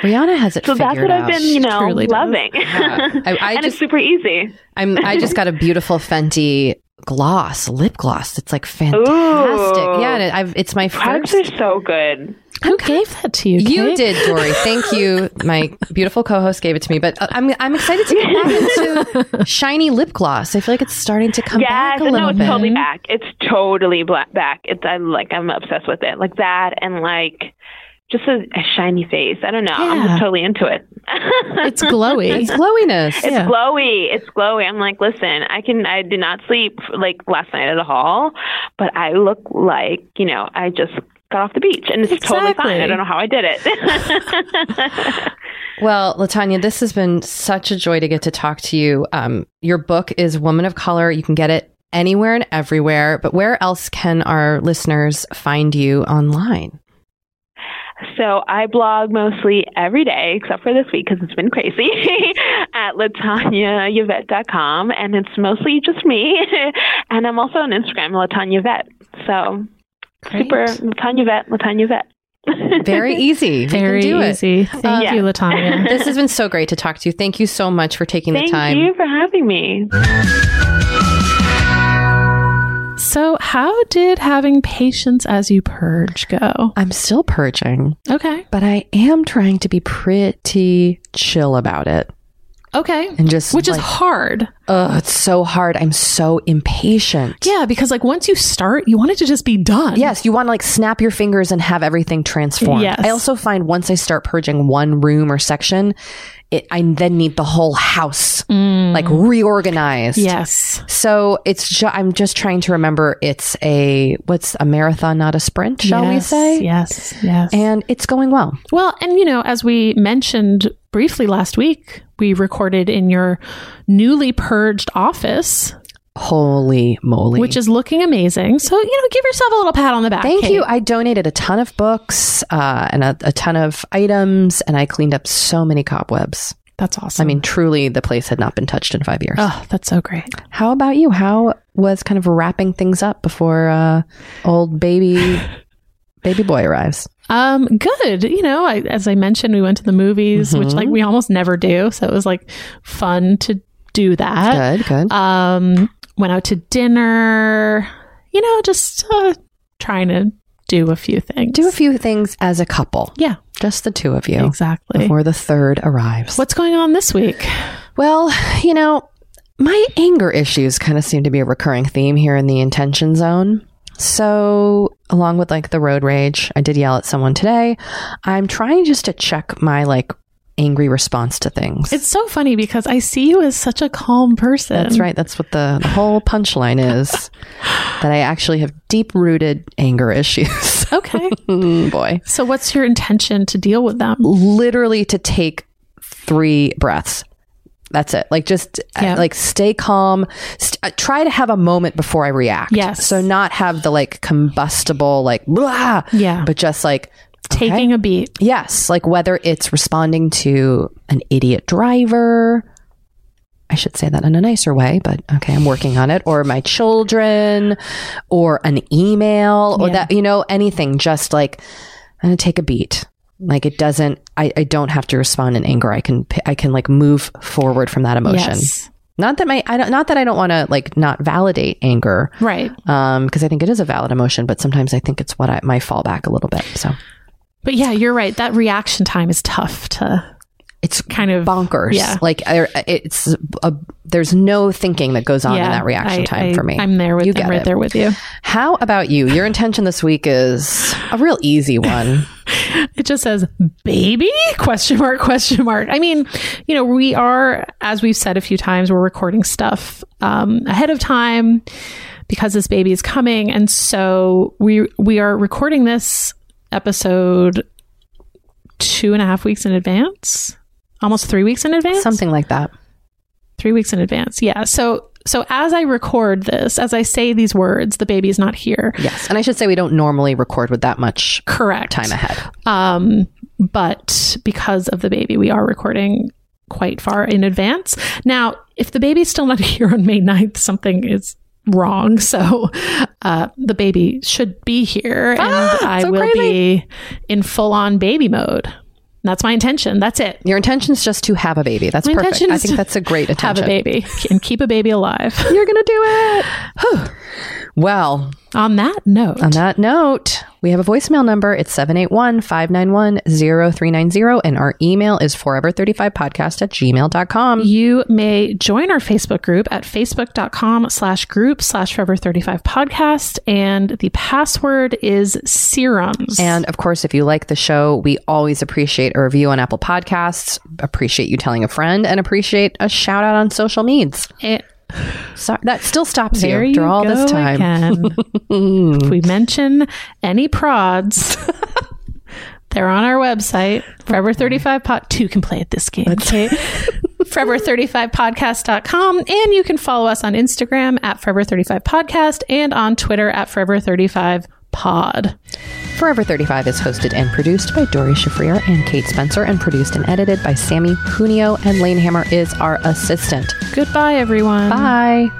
Rihanna has it so that's figured what I've been, you know, loving. Yeah. I- I and just- it's super easy. I'm I just got a beautiful Fenty gloss, lip gloss. It's like fantastic. Ooh. Yeah, and it, I've, it's my Products first. are so good. Who gave that to you? You did, Doree. Thank you. My beautiful co-host gave it to me, but uh, I'm I'm excited to get back into shiny lip gloss. I feel like it's starting to come back Yes, a no, little it's bit. totally back. It's totally black back. It's I'm like I'm obsessed with it, like that, and like just a, a shiny face. I don't know. I'm just totally into it. It's glowy. It's glowiness. It's Yeah. glowy. It's glowy. I'm like, listen, I can. I did not sleep like last night at all, but I look like you know I just got off the beach, and it's totally fine. I don't know how I did it. Well, LaTonya, this has been such a joy to get to talk to you. Um, your book is Woman of Color. You can get it anywhere and everywhere. But where else can our listeners find you online? So I blog mostly every day, except for this week because it's been crazy, at latonyayvette.com, and it's mostly just me. and I'm also on Instagram, LaTonya Vet. So super LaTonya Vet, LaTonya Vet. Very easy. Very do it. easy. Thank Uh, you, LaTonya. This has been so great to talk to you. Thank you so much for taking Thank the time. Thank you for having me. So, how did having patience as you purge go? I'm still purging, Okay. but I am trying to be pretty chill about it Okay. and just Which is hard. ugh, it's so hard. I'm so impatient. Yeah, because like once you start, you want it to just be done. Yes, you want to like snap your fingers and have everything transformed. Yes. I also find once I start purging one room or section, it I then need the whole house mm. like reorganized. Yes. So it's ju- I'm just trying to remember it's a what's a marathon, not a sprint, shall we say? Yes. Yes. And it's going well. Well, and you know, as we mentioned briefly last week, we recorded in your newly purged office, Holy moly! which is looking amazing. So, you know, give yourself a little pat on the back. Thank Kate. you. I donated a ton of books uh, and a, a ton of items, and I cleaned up so many cobwebs. That's awesome. I mean, truly, the place had not been touched in five years. oh, that's so great. How about you? How was kind of wrapping things up before uh, old baby baby boy arrives? Um, good. You know, I, as I mentioned, we went to the movies, which like we almost never do. So it was like fun to do that. Good, good. Um, went out to dinner, you know, just uh, trying to do a few things. Do a few things as a couple, Yeah, just the two of you, exactly. before the third arrives. What's going on this week? Well, you know, my anger issues kind of seem to be a recurring theme here in the intention zone. So, along with like the road rage, I did yell at someone today. I'm trying just to check my like angry response to things. It's so funny because I see you as such a calm person. That's right. That's what the, the whole punchline is. that I actually have deep rooted anger issues. Okay. Mm, Boy. so, what's your intention to deal with them? Literally to take three breaths. That's it. Like just uh, Yeah. like stay calm. St- uh, try to have a moment before I react. Yes. So not have the like combustible like blah. Yeah. But just like okay. Taking a beat. Yes, like whether it's responding to an idiot driver, I should say that in a nicer way, but okay, I'm working on it, or my children, or an email, or Yeah. that, you know, anything, just like, I'm going to take a beat. Like it doesn't, I, I don't have to respond in anger. I can, I can like move forward from that emotion. Yes. Not that my, I don't, not that I don't want to like not validate anger, Right. um, because I think it is a valid emotion, but sometimes I think it's what I, my fallback a little bit. So But yeah, you're right. That reaction time is tough to it's kind of bonkers. Yeah. Like it's a, there's no thinking that goes on yeah, in that reaction I- time I- for me. I'm there with You I'm get right it. there with you. How about you? Your intention this week is a real easy one. It just says baby question mark question mark. I mean, you know, we are as we've said a few times, we're recording stuff um, ahead of time because this baby is coming, and so we we are recording this episode two and a half weeks in advance, almost three weeks in advance. Something like that. three weeks in advance. Yeah. So so as I record this, as I say these words, the baby's not here. Yes. And I should say we don't normally record with that much Correct. time ahead. Um, but because of the baby, we are recording quite far in advance. Now, if the baby's still not here on May 9th, something is wrong. So uh, the baby should be here and I so will crazy. be in full on baby mode. That's my intention. That's it. Your intention is just to have a baby. That's My perfect. I think that's a great intention. Have a baby and keep a baby alive. You're going to do it. Well, On that note, on that note, we have a voicemail number. It's 781 591 0390. And our email is forever35podcast at gmail.com. You may join our Facebook group at facebook.com slash group slash forever 35 podcast. And the password is serums. And of course, if you like the show, we always appreciate a review on Apple Podcasts, appreciate you telling a friend, and appreciate a shout out on social medias. it, So that still stops there you you after all go this time. if we mention any prods, they're on our website, Forever 35 Pod. Two can play at this game. Okay. Forever35podcast.com. And you can follow us on Instagram at Forever35podcast and on Twitter at Forever35pod. Forever 35 is hosted and produced by Doree Shafrir and Kate Spencer, and produced and edited by Sammy Cuneo, and Lane Hammer is our assistant. Goodbye, everyone. Bye.